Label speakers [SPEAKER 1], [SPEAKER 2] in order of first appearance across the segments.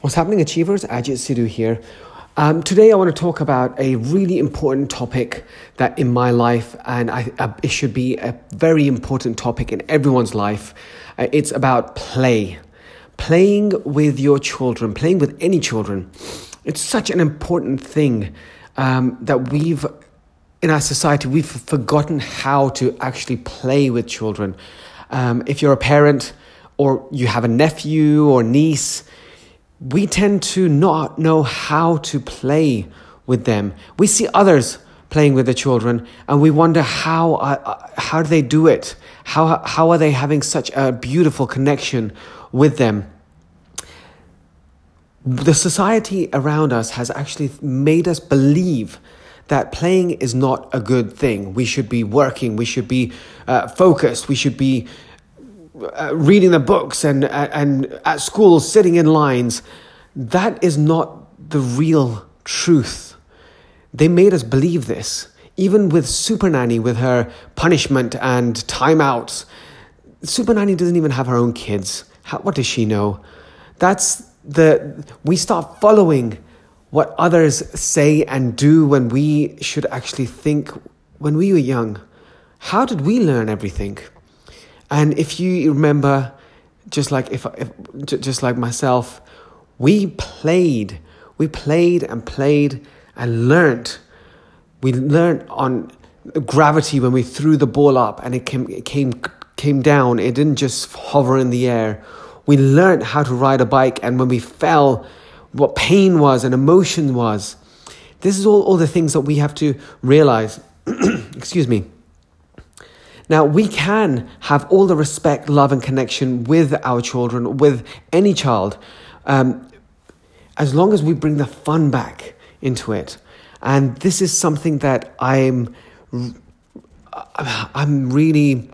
[SPEAKER 1] What's happening, achievers? Ajit Sidhu here. Um, today, I want to talk about a really important topic that in my life, and I, uh, it should be a very important topic in everyone's life. Uh, it's about play. Playing with your children, playing with any children. It's such an important thing um, that we've, in our society, we've forgotten how to actually play with children. Um, if you're a parent or you have a nephew or niece, we tend to not know how to play with them. We see others playing with the children and we wonder how uh, uh, how do they do it? How how are they having such a beautiful connection with them? The society around us has actually made us believe that playing is not a good thing. We should be working, we should be uh, focused, we should be uh, reading the books and, uh, and at school sitting in lines, that is not the real truth. They made us believe this. Even with Super Nanny, with her punishment and timeouts, Super Nanny doesn't even have her own kids. How, what does she know? That's the we start following what others say and do when we should actually think when we were young. How did we learn everything? And if you remember, just like if, if just like myself, we played, we played and played and learned. We learned on gravity when we threw the ball up and it came it came came down. It didn't just hover in the air. We learned how to ride a bike, and when we fell, what pain was and emotion was. This is all, all the things that we have to realize. Excuse me. Now, we can have all the respect, love, and connection with our children, with any child, um, as long as we bring the fun back into it. And this is something that I'm, I'm really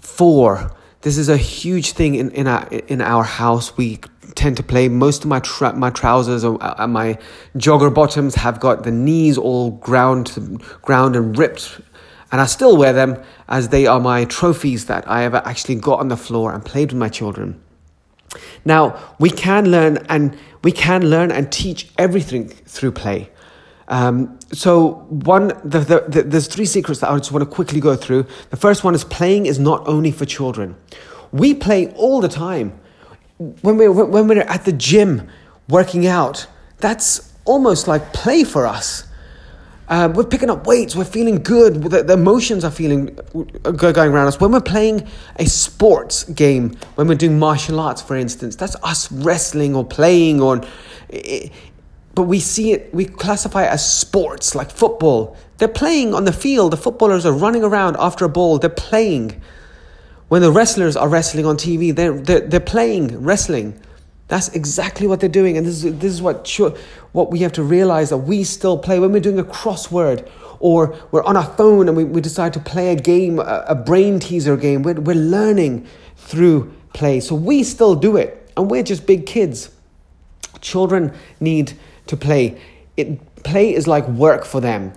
[SPEAKER 1] for. This is a huge thing in, in, our, in our house. We tend to play. Most of my tra- my trousers or uh, my jogger bottoms have got the knees all ground ground and ripped and I still wear them as they are my trophies that I have actually got on the floor and played with my children. Now, we can learn and we can learn and teach everything through play. Um, so one, the, the, the, there's three secrets that I just want to quickly go through. The first one is playing is not only for children. We play all the time. When we're, when we're at the gym working out, that's almost like play for us. Um, we're picking up weights. We're feeling good. The, the, emotions are feeling uh, going around us. When we're playing a sports game, when we're doing martial arts, for instance, that's us wrestling or playing. Or, but we see it. We classify it as sports, like football. They're playing on the field. The footballers are running around after a ball. They're playing. When the wrestlers are wrestling on TV, they're, they're, they're playing wrestling. That's exactly what they're doing, and this is this is what what we have to realize that we still play when we're doing a crossword or we're on our phone and we, we decide to play a game, a, a brain teaser game. We're, we're learning through play, so we still do it, and we're just big kids. Children need to play. It play is like work for them.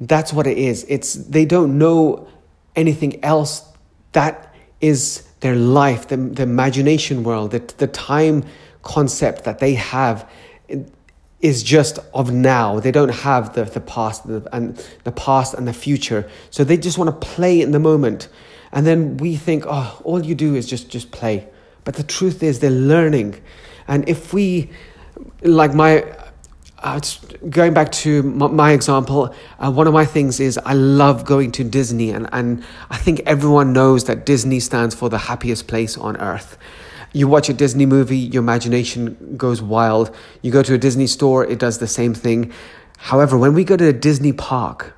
[SPEAKER 1] That's what it is. It's they don't know anything else. That is their life, the, the imagination world, the, the time concept that they have is just of now. They don't have the, the past and the past and the future. So they just want to play in the moment. And then we think, oh, all you do is just just play. But the truth is they're learning. And if we like my uh, going back to my, my example, uh, one of my things is I love going to Disney, and, and I think everyone knows that Disney stands for the happiest place on earth. You watch a Disney movie, your imagination goes wild. You go to a Disney store, it does the same thing. However, when we go to a Disney park,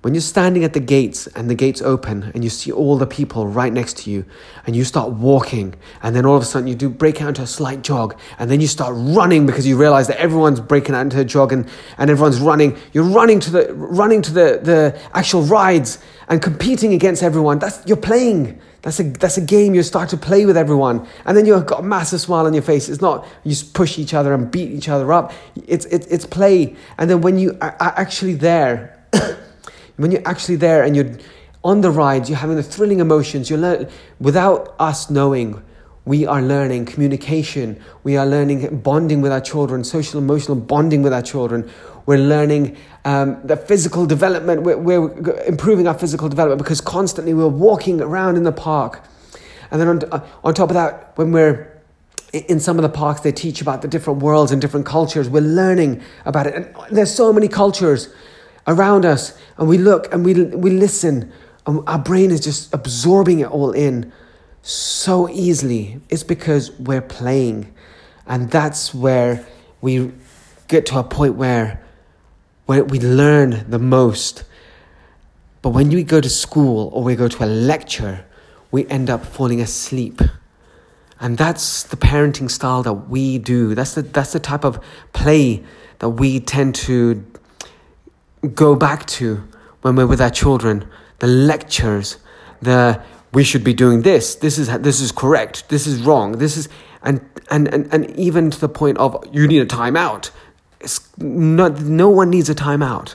[SPEAKER 1] when you're standing at the gates and the gates open and you see all the people right next to you and you start walking and then all of a sudden you do break out into a slight jog and then you start running because you realize that everyone's breaking out into a jog and, and everyone's running. You're running to the running to the, the actual rides and competing against everyone. That's you're playing. That's a, that's a game you start to play with everyone. And then you've got a massive smile on your face. It's not you push each other and beat each other up. It's, it, it's play. And then when you are actually there, when you're actually there and you're on the ride, you're having the thrilling emotions, you're without us knowing, we are learning communication. We are learning bonding with our children, social emotional bonding with our children. We're learning um, the physical development. We're, we're, improving our physical development because constantly we're walking around in the park. And then on, uh, on top of that, when we're in some of the parks, they teach about the different worlds and different cultures. We're learning about it. And there's so many cultures around us. And we look and we, we listen. And our brain is just absorbing it all in so easily. It's because we're playing. And that's where we get to a point where, where we learn the most. But when we go to school or we go to a lecture, we end up falling asleep. And that's the parenting style that we do. That's the, that's the type of play that we tend to go back to when we're with our children. The lectures, the we should be doing this, this is, this is correct, this is wrong, this is, and, and, and, and even to the point of you need a timeout. Not, no one needs a timeout.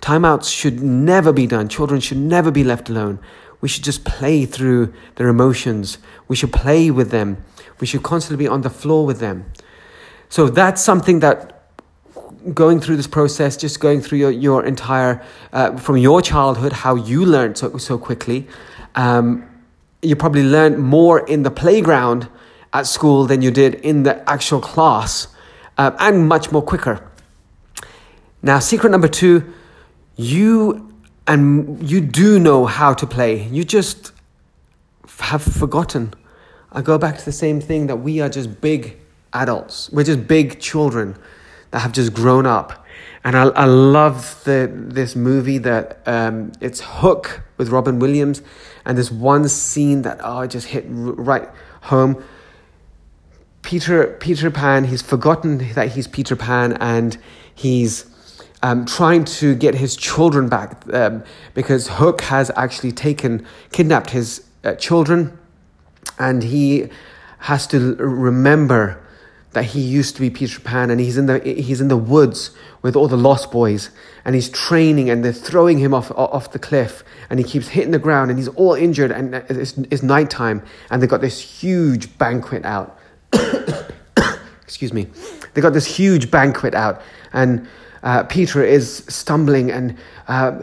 [SPEAKER 1] Timeouts should never be done. Children should never be left alone. We should just play through their emotions. We should play with them. We should constantly be on the floor with them. So that's something that going through this process, just going through your, your entire, uh, from your childhood, how you learned so, so quickly, um, you probably learned more in the playground at school than you did in the actual class, uh, and much more quicker. Now, secret number two, you and you do know how to play. You just have forgotten. I go back to the same thing that we are just big adults. We're just big children that have just grown up. And I, I love the, this movie that um, it's Hook with Robin Williams. And there's one scene that oh, just hit right home. Peter Peter Pan, he's forgotten that he's Peter Pan and he's um, trying to get his children back um, because Hook has actually taken, kidnapped his uh, children, and he has to remember that he used to be Peter Pan, and he's in the he's in the woods with all the Lost Boys, and he's training, and they're throwing him off off the cliff, and he keeps hitting the ground, and he's all injured, and it's, it's nighttime, and they've got this huge banquet out. Excuse me, they got this huge banquet out, and uh, Peter is stumbling and uh,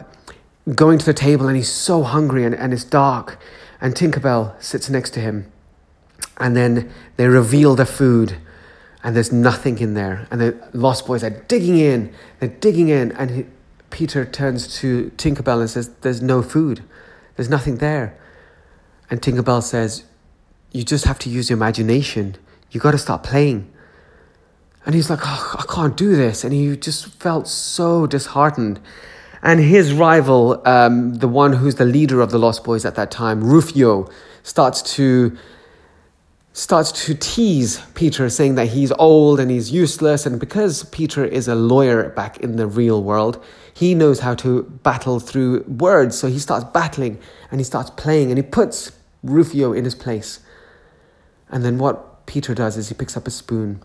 [SPEAKER 1] going to the table, and he's so hungry, and, and it's dark. And Tinkerbell sits next to him. And then they reveal the food, and there's nothing in there. And the Lost Boys are digging in, they're digging in, and he, Peter turns to Tinkerbell and says, There's no food, there's nothing there. And Tinkerbell says, You just have to use your imagination. You got to start playing. And he's like, oh, I can't do this. And he just felt so disheartened. And his rival, um, the one who's the leader of the Lost Boys at that time, Rufio, starts to starts to tease Peter, saying that he's old and he's useless. And because Peter is a lawyer back in the real world, he knows how to battle through words. So he starts battling and he starts playing and he puts Rufio in his place. And then what Peter does is he picks up a spoon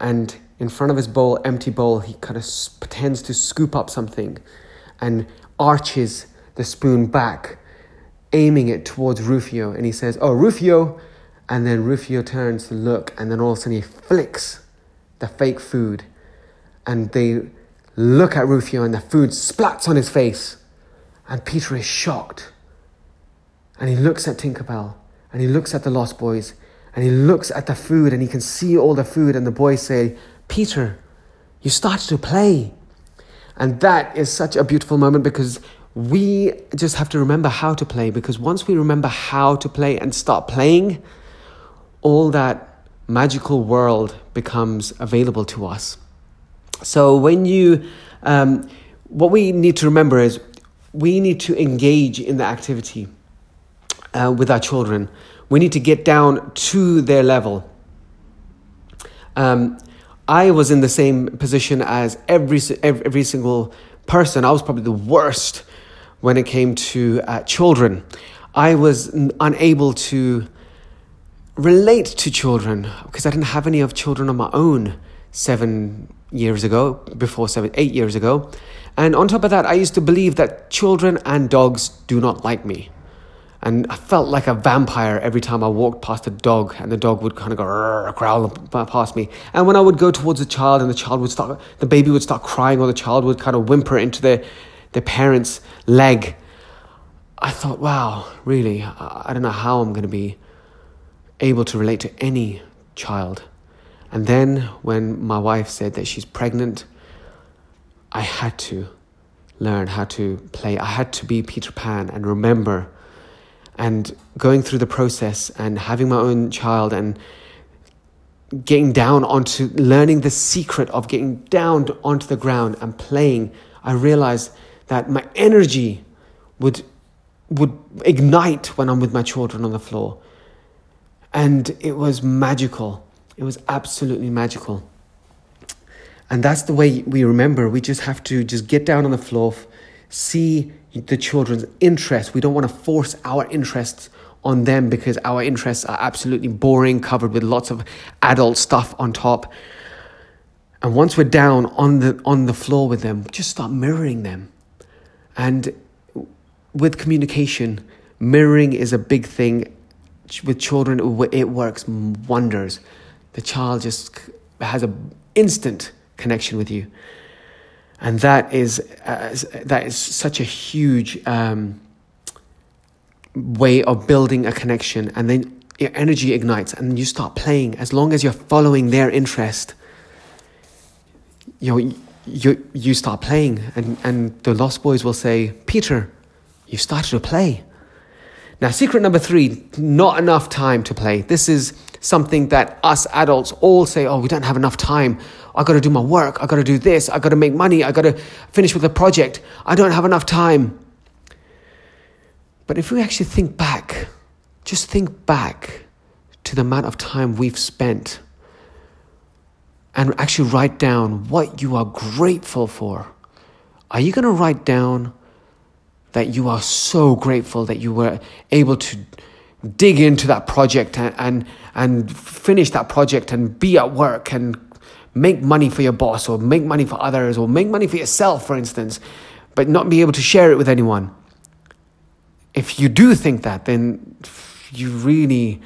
[SPEAKER 1] and in front of his bowl, empty bowl, he kind of pretends to scoop up something and arches the spoon back, aiming it towards Rufio. And he says, Oh, Rufio. And then Rufio turns to look, and then all of a sudden he flicks the fake food. And they look at Rufio, and the food splats on his face. And Peter is shocked. And he looks at Tinkerbell, and he looks at the Lost Boys, and he looks at the food and he can see all the food. And the boys say peter you start to play. And that is such a beautiful moment because we just have to remember how to play. Because once we remember how to play and start playing all that magical world becomes available to us. So when you um, what we need to remember is we need to engage in the activity uh, with our children we need to get down to their level. Um, I was in the same position as every, every, single person. I was probably the worst when it came to uh, children. I was unable to relate to children because I didn't have any of children of my own seven years ago, before seven, eight years ago. And on top of that, I used to believe that children and dogs do not like me. And I felt like a vampire every time I walked past a dog, and the dog would kind of go growl past me. And when I would go towards the child, and the child would start, the baby would start crying, or the child would kind of whimper into their, their parent's leg, I thought, wow, really, I don't know how I'm going to be able to relate to any child. And then when my wife said that she's pregnant, I had to learn how to play. I had to be Peter Pan and remember. And going through the process and having my own child and getting down onto learning the secret of getting down onto the ground and playing, I realized that my energy would would ignite when I'm with my children on the floor. And it was magical. It was absolutely magical. And that's the way we remember. We just have to just get down on the floor, see the children's interests. We don't want to force our interests on them because our interests are absolutely boring, covered with lots of adult stuff on top. And once we're down on the on the floor with them, just start mirroring them. And with communication, mirroring is a big thing. With children, it works wonders. The child just has an instant connection with you, and that is uh, that is such a huge um, way of building a connection. And then your energy ignites, and you start playing. As long as you're following their interest, you know you you start playing, and and the Lost Boys will say, Peter you started to play. Now, secret number three not enough time to play. This is something that us adults all say, oh, we don't have enough time. I got to do my work. I got to do this. I got to make money. I got to finish with the project. I don't have enough time. But if we actually think back, just think back to the amount of time we've spent and actually write down what you are grateful for. Are you going to write down that you are so grateful that you were able to dig into that project and, and, and finish that project and be at work and make money for your boss or make money for others or make money for yourself, for instance, but not be able to share it with anyone. If you do think that, then you really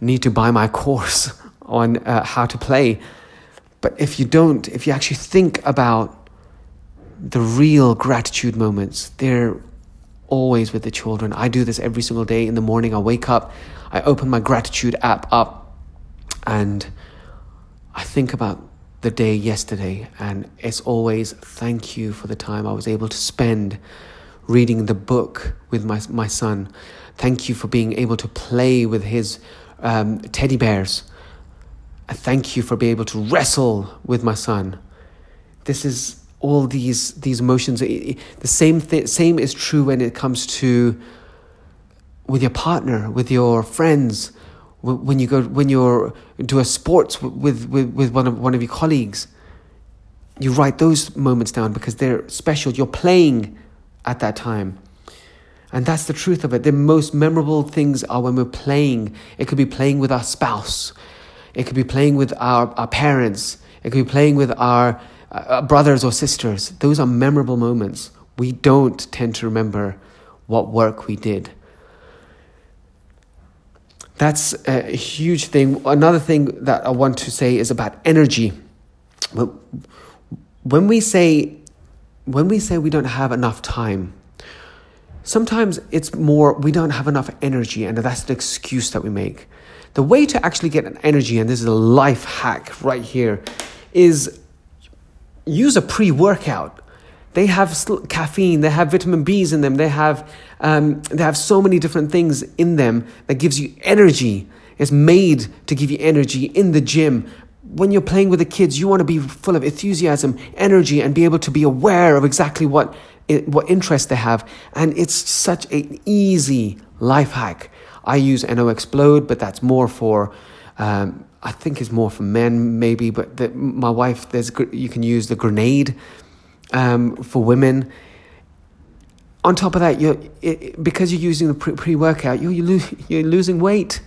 [SPEAKER 1] need to buy my course on uh, how to play. But if you don't, if you actually think about the real gratitude moments, they're always with the children. I do this every single day in the morning. I wake up, I open my gratitude app up, and I think about the day yesterday. And it's always thank you for the time I was able to spend reading the book with my, my son. Thank you for being able to play with his um, teddy bears. Thank you for being able to wrestle with my son. This is all these these emotions. The same thing, same is true when it comes to with your partner, with your friends, when you go when you're do a sports with with, with one of one of your colleagues. You write those moments down because they're special. You're playing at that time. And that's the truth of it. The most memorable things are when we're playing. It could be playing with our spouse. It could be playing with our, our parents. It could be playing with our uh, brothers or sisters, those are memorable moments. We don't tend to remember what work we did. That's a huge thing. Another thing that I want to say is about energy. When we say when we say we don't have enough time, sometimes it's more we don't have enough energy, and that's the excuse that we make. The way to actually get an energy, and this is a life hack right here, is use a pre workout. They have caffeine, they have vitamin Bs in them, they have, um, they have so many different things in them that gives you energy. It's made to give you energy in the gym. When you're playing with the kids, you want to be full of enthusiasm, energy, and be able to be aware of exactly what, what interest they have. And it's such an easy life hack. I use NO-Xplode, but that's more for um, I think it's more for men, maybe, but the, my wife, there's you can use the grenade um, for women. On top of that, you're it, because you're using the pre workout, you're, you're, lo- you're losing weight.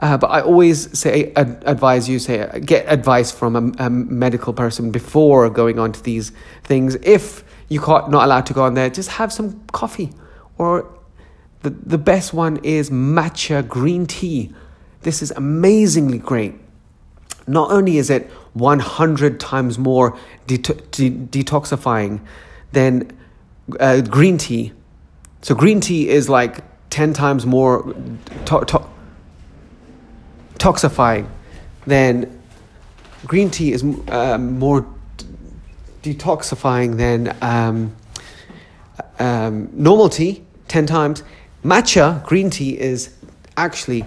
[SPEAKER 1] Uh, but I always say, ad- advise you, say, get advice from a, a, medical person before going on to these things. If you're not allowed to go on there, just have some coffee or The, the best one is matcha green tea. This is amazingly great. Not only is it 100 times more de- de- detoxifying than uh, green tea, so green tea is like 10 times more to- to- toxifying than green tea is uh, more detoxifying than um, um, normal tea 10 times. Matcha green tea is actually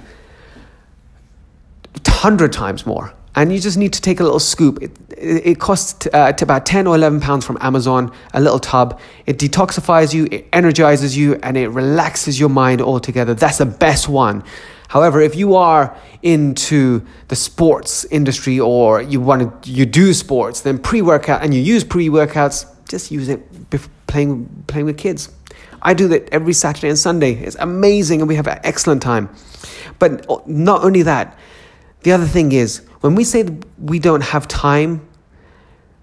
[SPEAKER 1] 100 times more and you just need to take a little scoop. It, it, costs uh, about 10 or 11 pounds from Amazon, a little tub. It detoxifies you, it energizes you, and it relaxes your mind altogether. That's the best one. However, if you are into the sports industry or you want to you do sports, then pre-workout and you use pre-workouts, just use it playing playing with kids. I do that every Saturday and Sunday. It's amazing and we have an excellent time. But not only that, the other thing is when we say we don't have time,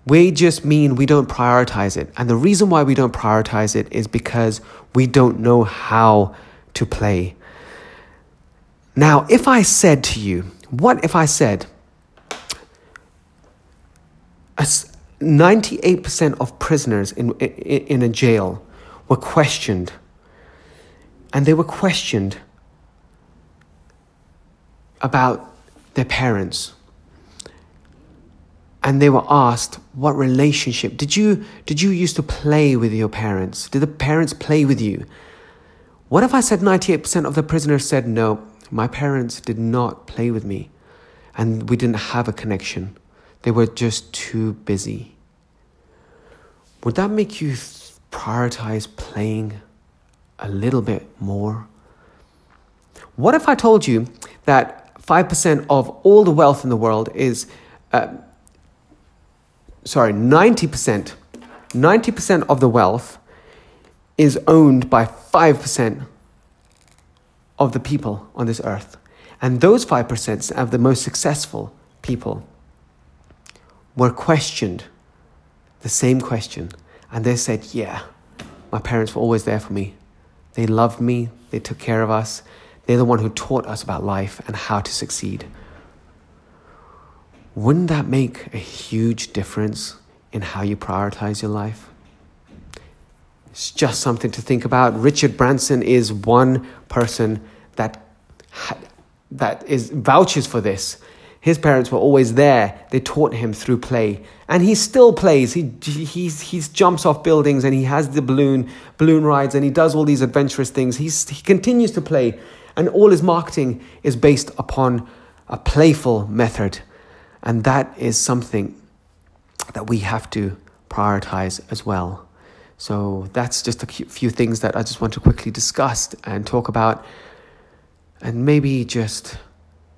[SPEAKER 1] we just mean we don't prioritize it. And the reason why we don't prioritize it is because we don't know how to play. Now, if I said to you, what if I said, 98% of prisoners in, in, in a jail were questioned, and they were questioned about their parents and they were asked what relationship? Did you did you used to play with your parents? Did the parents play with you? What if i said 98% of the prisoners said no my parents did not play with me and we didn't have a connection. They were just too busy. Would that make you prioritize playing a little bit more? What if i told you that 5% of all the wealth in the world is uh, sorry, 90%, 90% of the wealth is owned by 5% of the people on this earth. And those 5% of the most successful people were questioned the same question. And they said, Yeah, my parents were always there for me. They loved me, they took care of us, they're the one who taught us about life and how to succeed wouldn't that make a huge difference in how you prioritize your life? It's just something to think about. Richard Branson is one person that that is vouches for this. His parents were always there. They taught him through play, and he still plays. He he he jumps off buildings, and he has the balloon balloon rides, and he does all these adventurous things. He's, he continues to play, and all his marketing is based upon a playful method and that is something that we have to prioritize as well. So that's just a few things that I just want to quickly discuss and talk about, and maybe just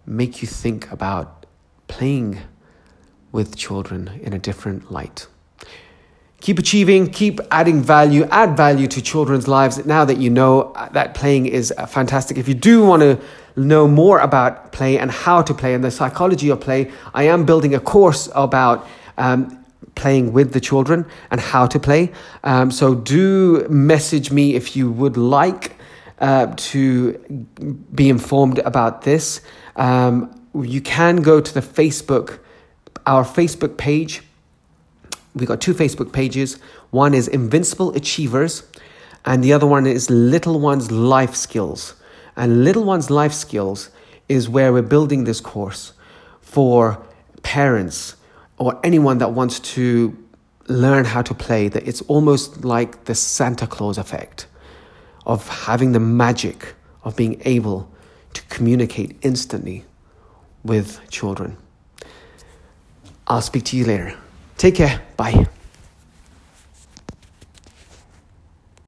[SPEAKER 1] make you think about playing with children in a different light. Keep achieving, keep adding value, add value to children's lives now that you know that playing is fantastic. If you do want to know more about play and how to play and the psychology of play, I am building a course about um, playing with the children and how to play. Um, so do message me if you would like uh, to be informed about this. Um, you can go to the Facebook, our Facebook page we got two Facebook pages. One is Invincible Achievers, and the other one is Little Ones Life Skills. And Little Ones Life Skills is where we're building this course for parents or anyone that wants to learn how to play. That it's almost like the Santa Claus effect of having the magic of being able to communicate instantly with children. I'll speak to you later. Take care. Bye.